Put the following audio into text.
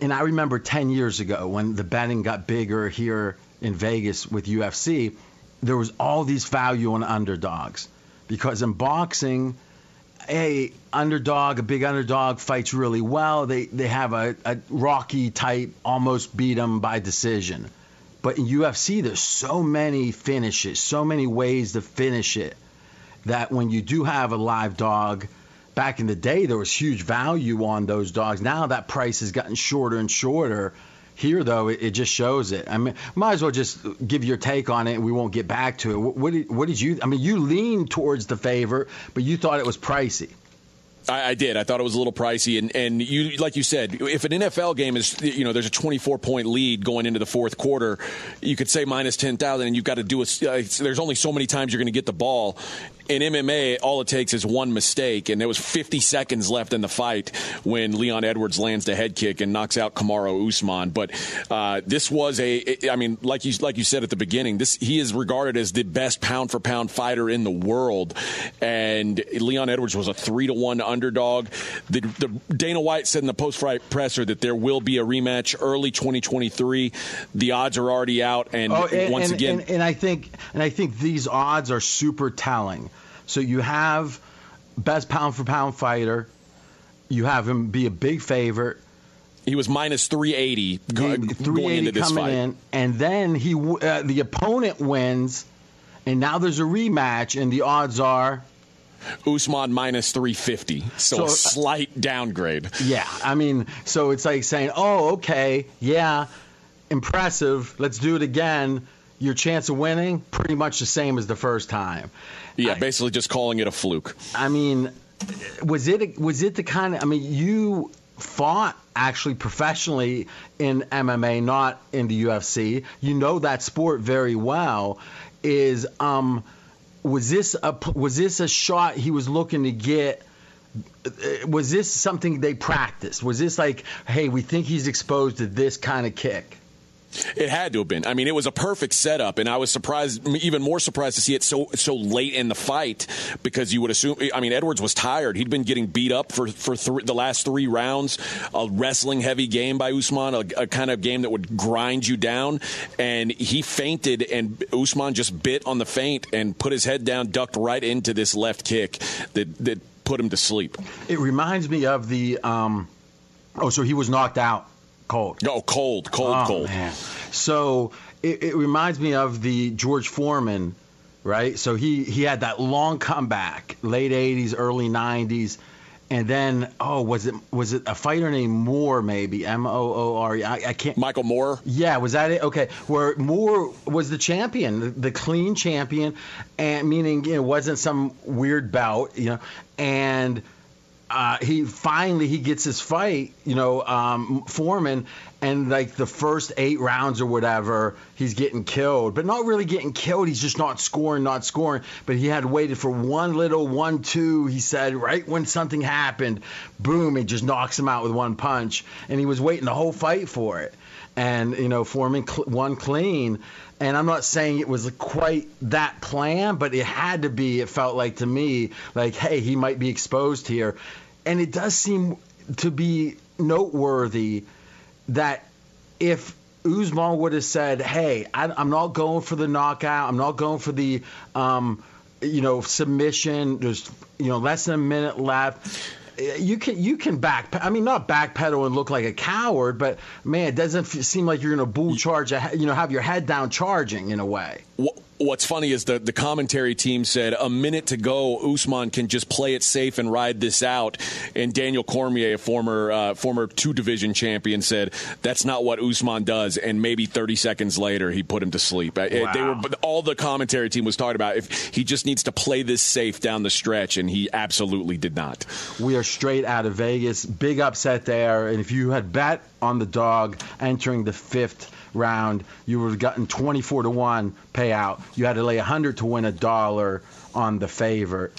And I remember 10 years ago when the betting got bigger here in Vegas with UFC, there was all these value on underdogs. Because in boxing, a underdog, a big underdog fights really well. They they have a, a Rocky type, almost beat them by decision. But in UFC, there's so many finishes, so many ways to finish it, that when you do have a live dog, back in the day there was huge value on those dogs. Now that price has gotten shorter and shorter. Here, though, it, it just shows it. I mean, might as well just give your take on it, and we won't get back to it. What, what, did, what did you? I mean, you leaned towards the favor, but you thought it was pricey. I, I, did. I thought it was a little pricey, and and you like you said, if an NFL game is you know there's a 24 point lead going into the fourth quarter, you could say minus 10,000, and you've got to do a. Uh, there's only so many times you're going to get the ball, in MMA, all it takes is one mistake, and there was 50 seconds left in the fight when Leon Edwards lands the head kick and knocks out Kamaru Usman. But uh, this was a, I mean, like you like you said at the beginning, this he is regarded as the best pound for pound fighter in the world, and Leon Edwards was a three to one underdog. The, the Dana White said in the post fight presser that there will be a rematch early 2023. The odds are already out, and, oh, and once and, again, and, and I think and I think these odds are super telling so you have best pound for pound fighter. You have him be a big favorite. He was minus 380, go, 380 going into this coming fight. in, and then he uh, the opponent wins, and now there's a rematch, and the odds are Usman minus 350. So, so, a slight downgrade. Yeah. I mean, so it's like saying, oh, okay, yeah, impressive. Let's do it again. Your chance of winning, pretty much the same as the first time. Yeah, I, basically just calling it a fluke. I mean, was it was it the kind of? I mean, you fought actually professionally in MMA, not in the UFC. You know that sport very well. Is um, was this a was this a shot he was looking to get? Was this something they practiced? Was this like, hey, we think he's exposed to this kind of kick? It had to have been. I mean, it was a perfect setup, and I was surprised, even more surprised to see it so so late in the fight because you would assume. I mean, Edwards was tired. He'd been getting beat up for for th- the last three rounds. A wrestling heavy game by Usman, a, a, kind of game that would grind you down, and he feinted, and Usman just bit on the feint and put his head down, ducked right into this left kick that that put him to sleep. It reminds me of the. Um, oh, so he was knocked out cold. No, cold, cold, oh, cold. Man. So it, it reminds me of the George Foreman, right? So he he had that long comeback, late '80s, early '90s. And then, oh, was it was it a fighter named Moore? Maybe M O O R E. I, I can't. Michael Moore. Yeah, was that it? Okay, where Moore was the champion, the, the clean champion, and meaning it wasn't some weird bout, you know, and uh, he finally he gets his fight, you know, um, Foreman, and like the first eight rounds or whatever, he's getting killed, but not really getting killed. He's just not scoring, not scoring. But he had waited for one little one two. He said right when something happened, boom, he just knocks him out with one punch, and he was waiting the whole fight for it. And you know, Foreman cl- one clean, and I'm not saying it was quite that plan, but it had to be. It felt like to me, like, hey, he might be exposed here, and it does seem to be noteworthy that if Usman would have said, "Hey, I, am not going for the knockout. I'm not going for the, um, you know, submission. There's, you know, less than a minute left." you can you can back. I mean, not backpedal and look like a coward, but man, it doesn't seem like you're going to bull charge. You know, have your head down charging in a way. What's funny is the, the commentary team said a minute to go, Usman can just play it safe and ride this out. And Daniel Cormier, a former uh, former two division champion, said that's not what Usman does. And maybe 30 seconds later, he put him to sleep. Wow. They were all the commentary team was talking about if he just needs to play this safe down the stretch, and he absolutely did not. We are straight out of Vegas, big upset there. And if you had bet on the dog entering the fifth round, you would have gotten 24 to 1 payout. You had to lay 100 to win a dollar on the favorite.